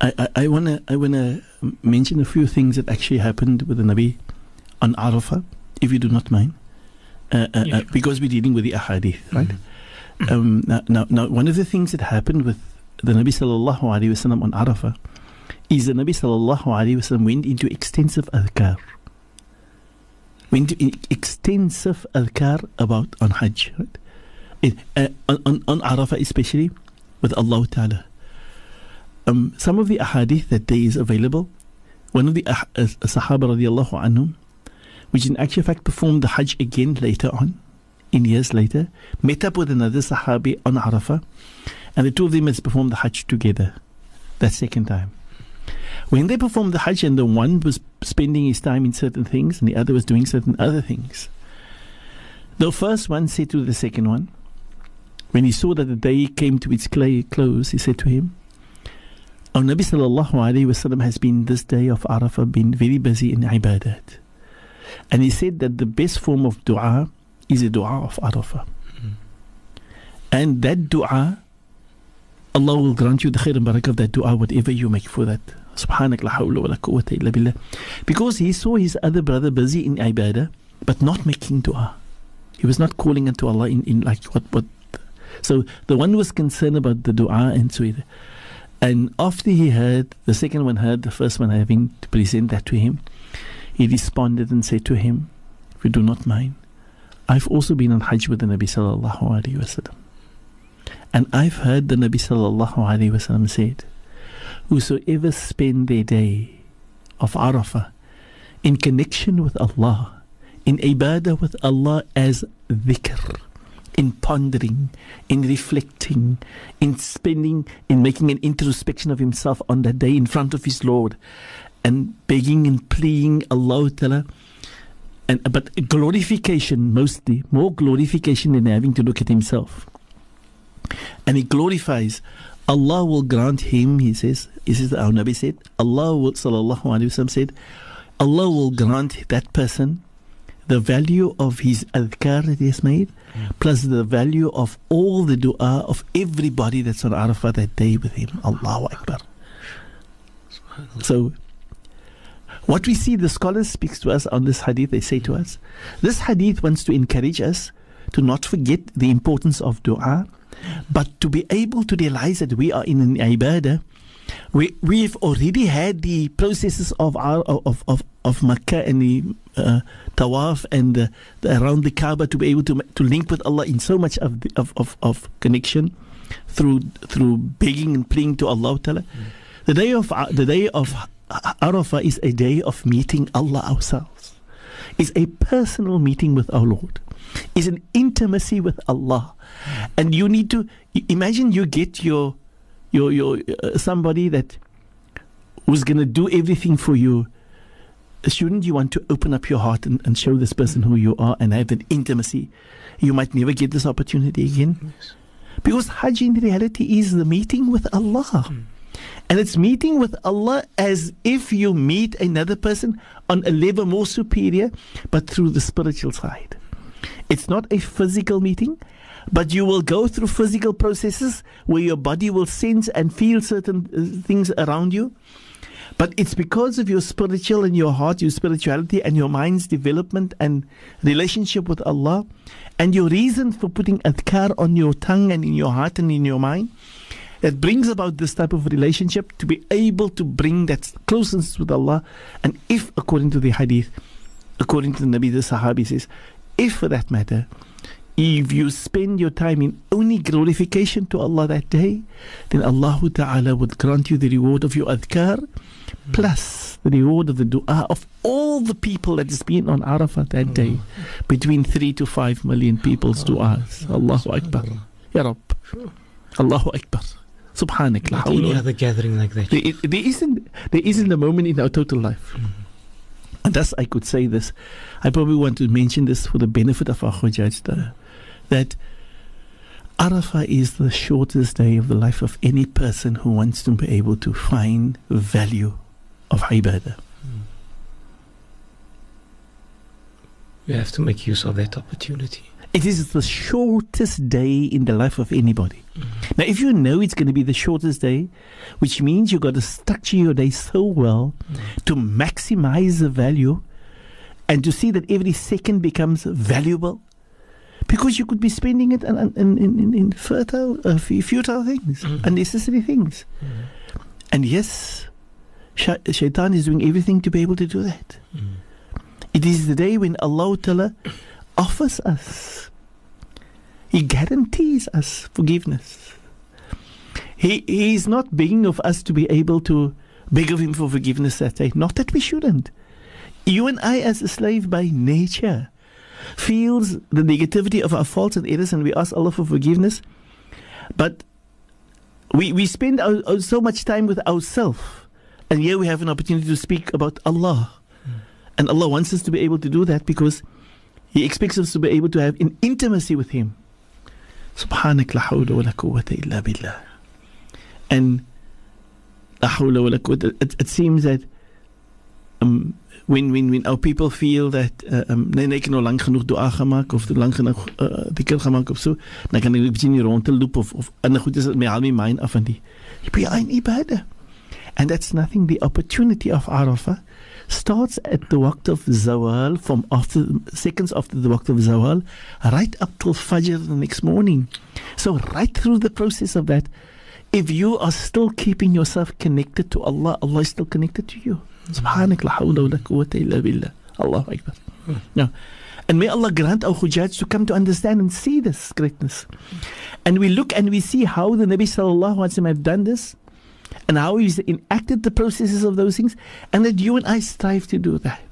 I, wanna I wanna mention a few things that actually happened with the Nabi on Arafah if you do not mind uh, uh, Yeah, uh, sure. because we're dealing with the ahadith right um, now, now, now one of the things that happened with the Nabi sallallahu alaihi wasallam on Arafah is the Nabi sallallahu alaihi wasallam went into extensive adhkar went into extensive adhkar about on Hajj right? it, uh, on, on, on Arafah especially with Allah Ta'ala. Um, some of the ahadith that there is available, one of the ah- uh, Sahaba radiallahu anhum, which in actual fact performed the Hajj again later on, in years later, met up with another Sahabi on Arafah, and the two of them has performed the Hajj together, that second time. When they performed the Hajj and the one was spending his time in certain things and the other was doing certain other things, the first one said to the second one, when he saw that the day came to its close, he said to him, Our Nabi sallallahu alayhi wasallam has been this day of Arafah been very busy in ibadat. And he said that the best form of dua is a dua of Arafah. Hmm. And that dua, Allah will grant you the khair and barakah of that dua, whatever you make for that. Subhanak la hawla wa la quwwata illa billah. Because he saw his other brother busy in ibadah, but not making dua. He was not calling unto Allah in, in like what, what so the one was concerned about the dua and so it- and after he heard the second one heard the first one having to present that to him, he responded and said to him, If you do not mind, I've also been on Hajj with the Nabi sallallahu alaihi wasallam. And I've heard the Nabi sallallahu alaihi wasallam said, Whosoever spend their day of Arafah in connection with Allah, in ibadah with Allah as dhikr, in pondering, in reflecting, in spending, in making an introspection of himself on that day in front of his Lord, and begging and pleading Allah Ta'ala. And, but glorification mostly, more glorification than having to look at himself. And he glorifies. Allah will grant him, he says, he says, our Nabi said, Allah will, sallallahu alayhi wasallam said, Allah will grant that person the value of his adhkar that he has made, plus the value of all the dua of everybody that's on Arafah that day with him. Allahu Akbar. So, What we see, the scholars speaks to us on this hadith. They say to us, this hadith wants to encourage us to not forget the importance of dua, but to be able to realize that we are in an ibadah. We we've already had the processes of our of of of Makkah and the uh, tawaf and the, the, around the Kaaba to be able to to link with Allah in so much of the, of, of of connection through through begging and praying to Allah Ta'ala. Mm. The day of the day of Arafah is a day of meeting Allah ourselves. Is a personal meeting with our Lord. Is an intimacy with Allah. And you need to imagine you get your your your uh, somebody that who's going to do everything for you. Shouldn't you want to open up your heart and, and show this person who you are and have an intimacy? You might never get this opportunity again. Yes. Because Hajj in reality is the meeting with Allah. Mm. And it's meeting with Allah as if you meet another person on a level more superior, but through the spiritual side. It's not a physical meeting, but you will go through physical processes where your body will sense and feel certain uh, things around you. But it's because of your spiritual and your heart, your spirituality and your mind's development and relationship with Allah and your reason for putting adhkar on your tongue and in your heart and in your mind that brings about this type of relationship to be able to bring that closeness with Allah. And if, according to the hadith, according to the Nabi, the Sahabi says, if for that matter, if you spend your time in only glorification to Allah that day, then Allah Ta'ala would grant you the reward of your adhkar plus the reward of the dua of all the people that has been on Arafat that day, between three to five million people's du'as. Allahu Akbar. Ya Rab. Allahu Akbar. Subhanak. Not any other gathering like that. There, there, isn't, there isn't a moment in our total life. Mm-hmm. And thus, I could say this. I probably want to mention this for the benefit of our Hujjaj, that Arafah is the shortest day of the life of any person who wants to be able to find value of ibadah. Mm. You have to make use of that opportunity. It is the shortest day in the life of anybody. Mm-hmm. Now, if you know it's going to be the shortest day, which means you've got to structure your day so well mm-hmm. to maximize the value and to see that every second becomes valuable, because you could be spending it in, in, in, in fertile, uh, futile things, mm-hmm. unnecessary things. And yes, shaitan is doing everything to be able to do that. Mm-hmm. It is the day when Allah Ta'ala offers us. He guarantees us forgiveness. He, he is not begging of us to be able to beg of him for forgiveness that day. Not that we shouldn't. You and I, as a slave by nature, feels the negativity of our faults and errors, and we ask Allah for forgiveness. But we, we spend our, our, so much time with ourselves, and here we have an opportunity to speak about Allah. Mm. And Allah wants us to be able to do that because he expects us to be able to have an intimacy with Him. Subhanak la hawla wa la quwwata illa billah. And la hawla wa la quwwata, it, it seems that um, when, when, when our people feel that uh, um, nee, nee, ek nou lank genoeg dua gemaak of lank genoeg uh, dikir gemaak of so, dan kan ek 'n bietjie rond te loop of of ander goed is my al my mind af van die. Jy be in ibadah. And that's nothing the opportunity of Arafah starts at the waqt of Zawal from after seconds after the waqt of Zawal right up till Fajr the next morning. So right through the process of that, if you are still keeping yourself connected to Allah, Allah is still connected to you. Subhanak la hawla wa la quwwata illa billah. Allahu Akbar. Hmm. Now, and may Allah grant our Hujjaj to come to understand and see this greatness. And we look and we see how the Nabi sallallahu alaihi wasallam have done this and how he's enacted the processes of those things, and that you and I strive to do that,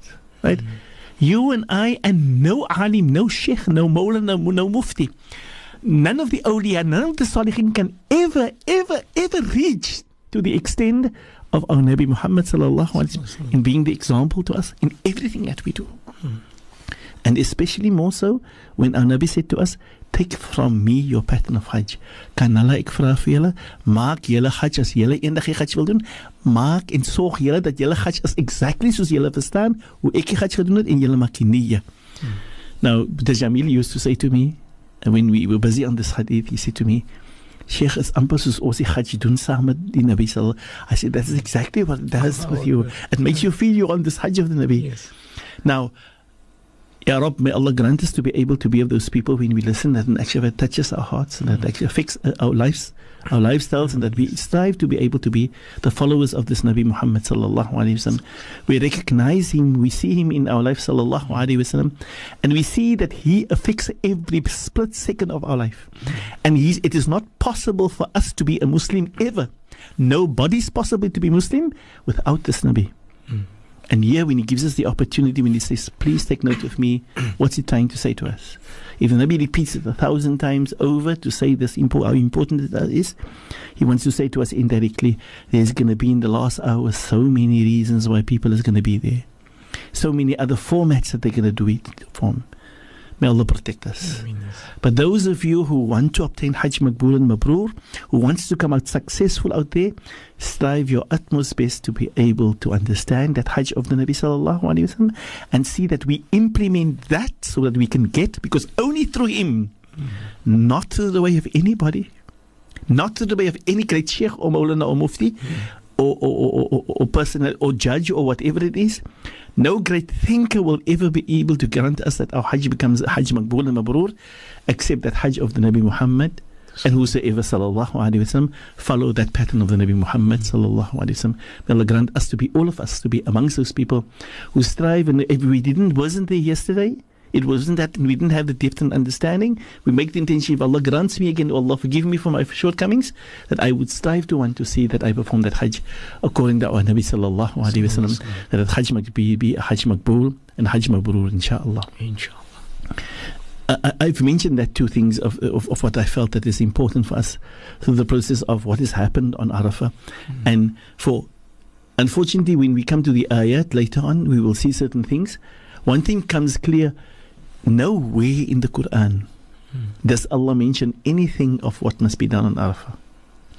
right? Mm-hmm. You and I, and no alim, no sheikh, no mullah, no, no mufti, none of the awliya, none of the salihin can ever, ever, ever reach to the extent of our Nabi Muhammad sallallahu alaihi wasallam in being the example to us in everything that we do. Mm. And especially more so when our Nabi said to us, take from me your pattern of Hajj. Kan hulle ek vra vir julle, maak julle Hajj as julle eendag die Hajj wil doen, maak en sorg julle dat julle Hajj is exactly soos julle verstaan hoe ek die Hajj gedoen het en julle maak nie. Hmm. Now, the Jamil used to say to me, when we were busy on this hadith, he said to me, Sheikh is amper soos ons die Hajj doen saam met die Nabi sallallahu I said that's exactly what it does with you. It makes you feel you're on this Hajj of the Nabi. Yes. Now, Ya Rab, may Allah grant us to be able to be of those people when we listen that actually touches our hearts and that actually affects uh, our lives, our lifestyles, and that we strive to be able to be the followers of this Nabi Muhammad sallallahu alaihi wasallam. We recognize him, we see him in our life sallallahu alaihi wasallam, and we see that he affects every split second of our life. And it is not possible for us to be a Muslim ever. Nobody's possible to be Muslim without this Nabi. And here, when he gives us the opportunity, when he says, Please take note of me, what's he trying to say to us? If the Nabi repeats it a thousand times over to say this impo- how important it is, he wants to say to us indirectly, There's going to be in the last hour so many reasons why people is going to be there. So many other formats that they're going to do it from. May Allah protect us. I mean, yes. But those of you who want to obtain Hajj Makbul and Mabrur, who wants to come out successful out there, strive your utmost best to be able to understand that Hajj of the Nabi Sallallahu Alaihi Wasallam and see that we implement that so that we can get, because only through him, not through the way of anybody, not through the way of any great sheikh or maulana or mufti, or, or, or, or, or or judge or whatever it is. No great thinker will ever be able to grant us that our Hajj becomes Hajj Maqbool and Mabrur except that Hajj of the Nabi Muhammad and whosoever sallallahu alaihi wasallam follow that pattern of the Nabi Muhammad sallallahu alaihi wasallam. May Allah grant us to be all of us to be amongst those people who strive. And if we didn't, wasn't there yesterday, it wasn't that we didn't have the depth and understanding. We make the intention, if Allah grants me again, Allah forgive me for my shortcomings, that I would strive to want to see that I perform that Hajj according to our Nabi sallallahu alaihi wasallam. That that Hajj might be, be a Hajj Makbul and Hajj Mabrur, inshallah. Inshallah. I, I've mentioned that two things of, of, of what I felt that is important for us through the process of what has happened on Arafah. And for, unfortunately, when we come to the ayat later on, we will see certain things. One thing comes clear nowhere in the Quran does Allah mention anything of what must be done on Arafah.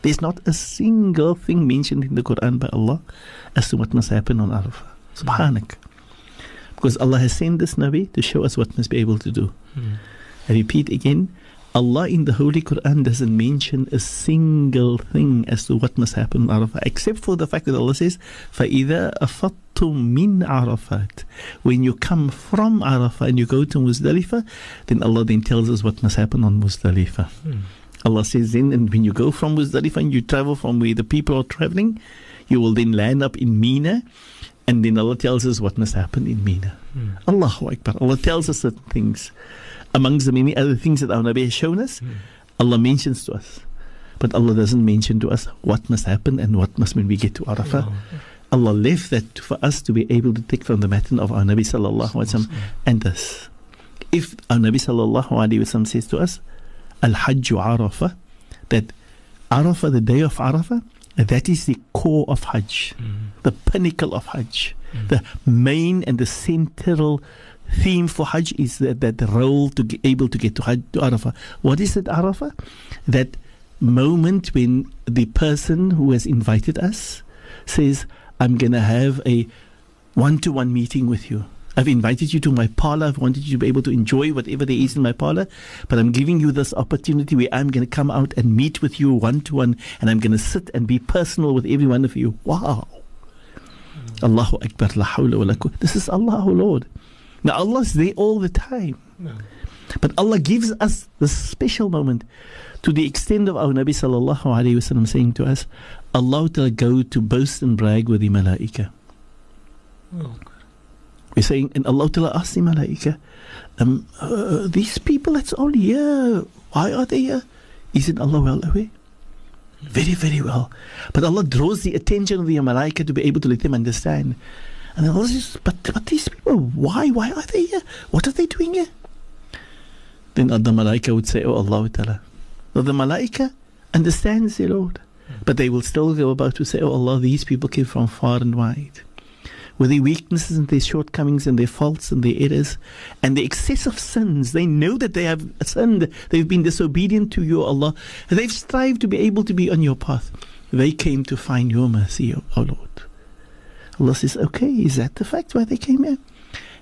There's not a single thing mentioned in the Quran by Allah as to what must happen on Arafah. Subhanak. Because Allah has sent this Nabi to show us what must be able to do. Hmm. I repeat again, Allah in the Holy Quran doesn't mention a single thing as to what must happen on Arafah, except for the fact that Allah says, فَإِذَا أَفَضْتُم مِّنْ عَرَفَاتٍ When you come from Arafah and you go to Muzdalifah, then Allah then tells us what must happen on Muzdalifah. Allah says then, and when you go from Muzdalifah and you travel from where the people are traveling, you will then land up in Mina, and then Allah tells us what must happen in Mina. Allahu Akbar. Allah tells us certain things. Amongst the many other things that our Nabi has shown us, Allah mentions to us. But Allah doesn't mention to us what must happen and what must when we get to Arafah. Allah left that for us to be able to take from the matter of our Nabi sallallahu alaihi wasallam and us. If our Nabi sallallahu alaihi wasallam says to us, Al Hajj Arafah, that Arafah, the day of Arafah, that is the core of Hajj, mm-hmm. the pinnacle of Hajj, mm-hmm. the main and the central theme for Hajj is that, that role to be able to get to Hajj to Arafah. What is it, Arafah? That moment when the person who has invited us says, I'm going to have a one to one meeting with you. I've invited you to my parlor. I've wanted you to be able to enjoy whatever there is in my parlor. But I'm giving you this opportunity where I'm going to come out and meet with you one to one. And I'm going to sit and be personal with every one of you. Wow. Allahu Akbar. This is Allah, Lord. Now, Allah is there all the time. But Allah gives us this special moment to the extent of our Nabi sallallahu alayhi wasallam saying to us, Allah to go to boast and brag with the malaika. We're saying, and Allah Ta'ala asked the malaika, um, uh, these people that's all here, why are they here? Isn't Allah well aware? Very, very well. But Allah draws the attention of the malaika to be able to let them understand. And Allah says, but, but these people, why? Why are they here? What are they doing here? Then the malaika would say, Oh Allah Ta'ala. Now the malaika understands their Lord. But they will still go about to say, Oh Allah, these people came from far and wide. With their weaknesses and their shortcomings and their faults and their errors and the excessive sins, they know that they have sinned. They've been disobedient to you, Allah. They've strived to be able to be on your path. They came to find your mercy, O Lord. Allah says, Okay, is that the fact why they came here?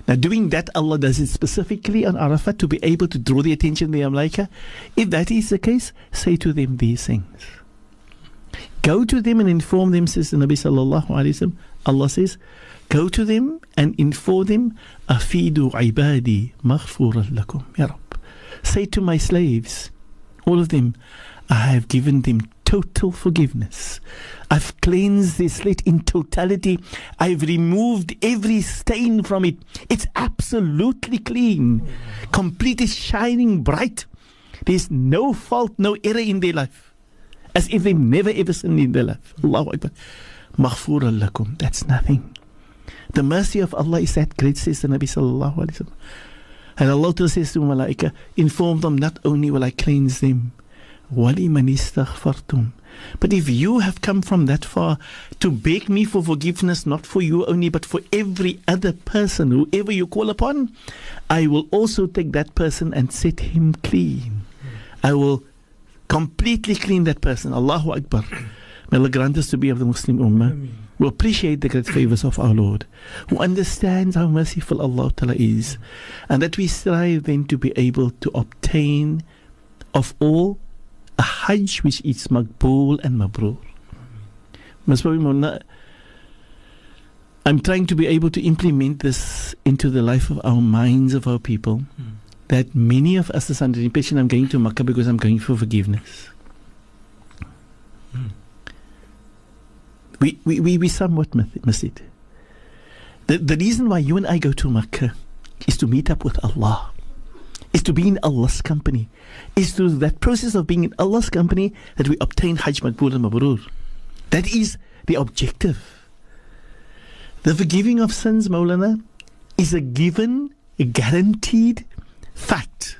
Now, doing that, Allah does it specifically on Arafat to be able to draw the attention of the malaika. If that is the case, say to them these things. Go to them and inform them, says the Nabi sallallahu alayhi wasallam. Allah says, Go to them and inform them, Afidu ibadi maghfuran lakum. Ya. Say to my slaves, all of them, I have given them total forgiveness. I've cleansed their slate in totality. I've removed every stain from it. It's absolutely clean, completely shining bright. There's no fault, no error in their life. As if they've never ever sinned in their life. Allahu Akbar. Maghfura lakum. That's nothing. The mercy of Allah is that great, says the Nabi sallallahu alayhi wa sallam. And Allah says to Malaika, inform them, not only will I cleanse them, وَلِمَنِ اسْتَغْفَرْتُمْ But if you have come from that far to beg me for forgiveness, not for you only, but for every other person, whoever you call upon, I will also take that person and set him clean. I will completely clean that person. Allahu Akbar. May Allah grant us to be of the Muslim Ummah who appreciate the great favors of our Lord, who understands how merciful Allah Ta'ala is, and that we strive then to be able to obtain of all a Hajj which is Maqbool and Mabrur. I'm trying to be able to implement this into the life of our minds of our people. Mm. That many of us are under the impression I'm going to Makkah because I'm going for forgiveness. Mm. We, we, we, we somewhat miss it. The, the reason why you and I go to Makkah is to meet up with Allah is to be in Allah's company. Is through that process of being in Allah's company that we obtain Hajj Maqbool and Mabrur. That is the objective. The forgiving of sins, Maulana, is a given, a guaranteed fact.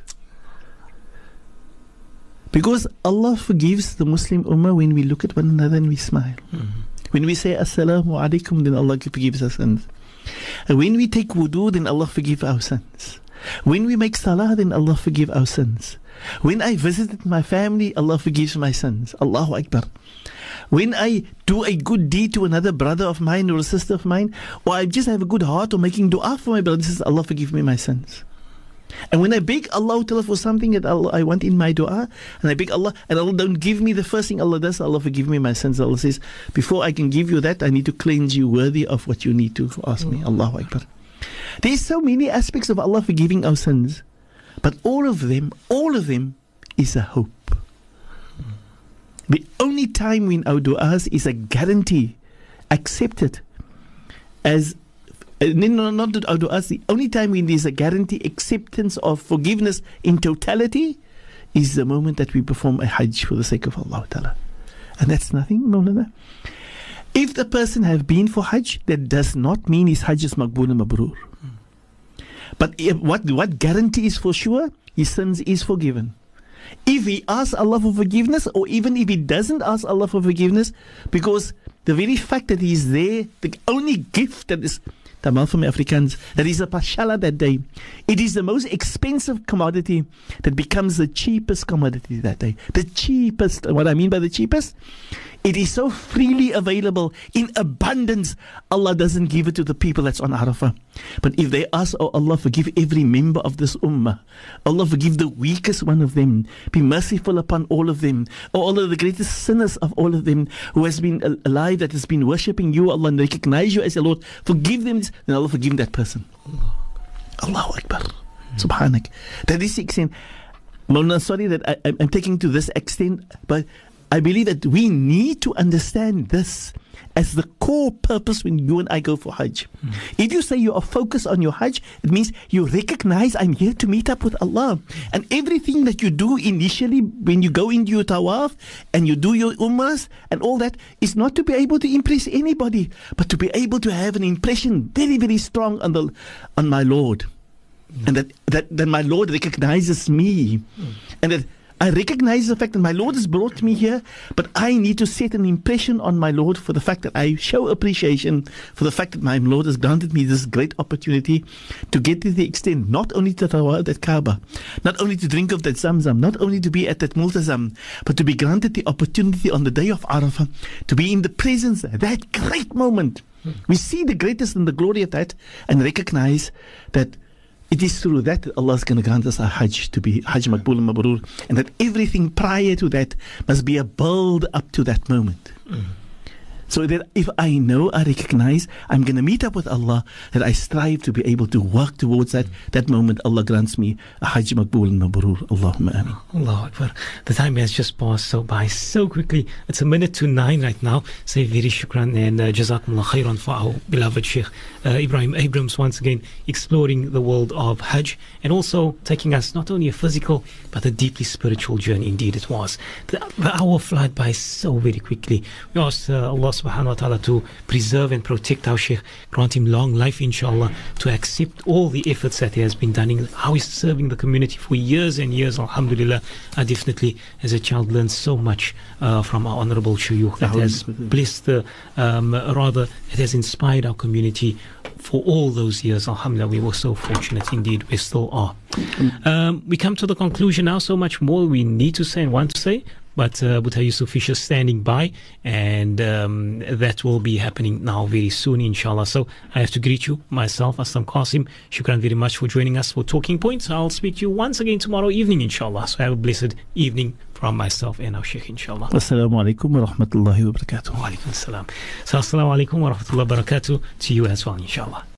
Because Allah forgives the Muslim Ummah when we look at one another and we smile. Mm-hmm. When we say Assalamu alaikum, then Allah forgives our sins. And when we take wudu, then Allah forgives our sins. When we make salah, then Allah forgive our sins. When I visited my family, Allah forgives my sins. Allahu Akbar. When I do a good deed to another brother of mine or a sister of mine, or I just have a good heart or making dua for my brothers, Allah forgive me my sins. And when I beg Allah for something that Allah, I want in my dua, and I beg Allah, and Allah don't give me the first thing Allah does, Allah forgive me my sins. Allah says, before I can give you that, I need to cleanse you worthy of what you need to ask me. Allahu Akbar. There's so many aspects of Allah forgiving our sins, but all of them, all of them is a hope. The only time when our du'as is a guarantee accepted as uh, no, not our du'as, the only time when there's a guarantee acceptance of forgiveness in totality is the moment that we perform a hajj for the sake of Allah Ta'ala. And that's nothing, Maulana. If the person have been for Hajj, that does not mean his Hajj is Maqbool and Mabrur. But if, what, what guarantee is for sure? His sins is forgiven. If he asks Allah for forgiveness, or even if he doesn't ask Allah for forgiveness, because the very fact that he is there, the only gift that is Tamal from Afrikaans, that is a pashala that day. It is the most expensive commodity that becomes the cheapest commodity that day. The cheapest, what I mean by the cheapest, it is so freely available in abundance. Allah doesn't give it to the people that's on Arafah. But if they ask, Oh Allah, forgive every member of this ummah. Allah, forgive the weakest one of them. Be merciful upon all of them. Oh Allah, the greatest sinners of all of them who has been alive, that has been worshipping you, Allah, and recognize you as your Lord. Forgive them, then Allah forgive that person. Allahu Akbar. Subhanak. That is the extent. Mona, sorry that I, I'm taking to this extent, but I believe that we need to understand this as the core purpose when you and I go for Hajj. Mm. If you say you are focused on your Hajj, it means you recognize I'm here to meet up with Allah. And everything that you do initially when you go into your tawaf and you do your umrahs and all that is not to be able to impress anybody, but to be able to have an impression very, very strong on the on my Lord. Mm. And that, that, that my Lord recognizes me. Mm. And that I recognize the fact that my Lord has brought me here, but I need to set an impression on my Lord for the fact that I show appreciation for the fact that my Lord has granted me this great opportunity to get to the extent not only to tawaf at Kaaba, not only to drink of that Zamzam, not only to be at that Multazam, but to be granted the opportunity on the day of Arafah to be in the presence, that great moment. We see the greatness and the glory of that and recognize that it is through that that Allah is going to grant us a Hajj to be Hajj Makbul and Mabrur, and that everything prior to that must be a build up to that moment. Mm. So that if I know, I recognize, I'm going to meet up with Allah, that I strive to be able to work towards that. That moment, Allah grants me a Hajj Makbul and Mabrur. Allahumma ameen. Allah Akbar. The time has just passed so by so quickly. It's a minute to nine right now. Say very shukran and uh, jazakumullah khairan for our beloved Sheikh uh, Ebrahim Abrahams once again exploring the world of Hajj and also taking us not only a physical but a deeply spiritual journey. Indeed, it was. The, the hour flew by so very quickly. We asked uh, Allah subhanahu wa ta'ala to preserve and protect our Sheikh, grant him long life, inshallah, to accept all the efforts that he has been doing, how he's serving the community for years and years, alhamdulillah. I definitely, as a child, learned so much uh, from our honorable shuyukh that has blessed the, um, rather, it has inspired our community for all those years. Alhamdulillah, we were so fortunate indeed. We still are. Um, we come to the conclusion now. So much more we need to say and want to say. But uh, Buta Yusuf is standing by, and um, that will be happening now very soon, inshallah. So I have to greet you, myself, Aslam Qasim. Shukran very much for joining us for Talking Points. I'll speak to you once again tomorrow evening, inshallah. So have a blessed evening from myself and our Sheikh, inshallah. Assalamu alaikum wa rahmatullahi wa barakatuh. Wa alaikum salam. So, assalamu alaikum wa rahmatullahi wa barakatuh to you as well, inshallah.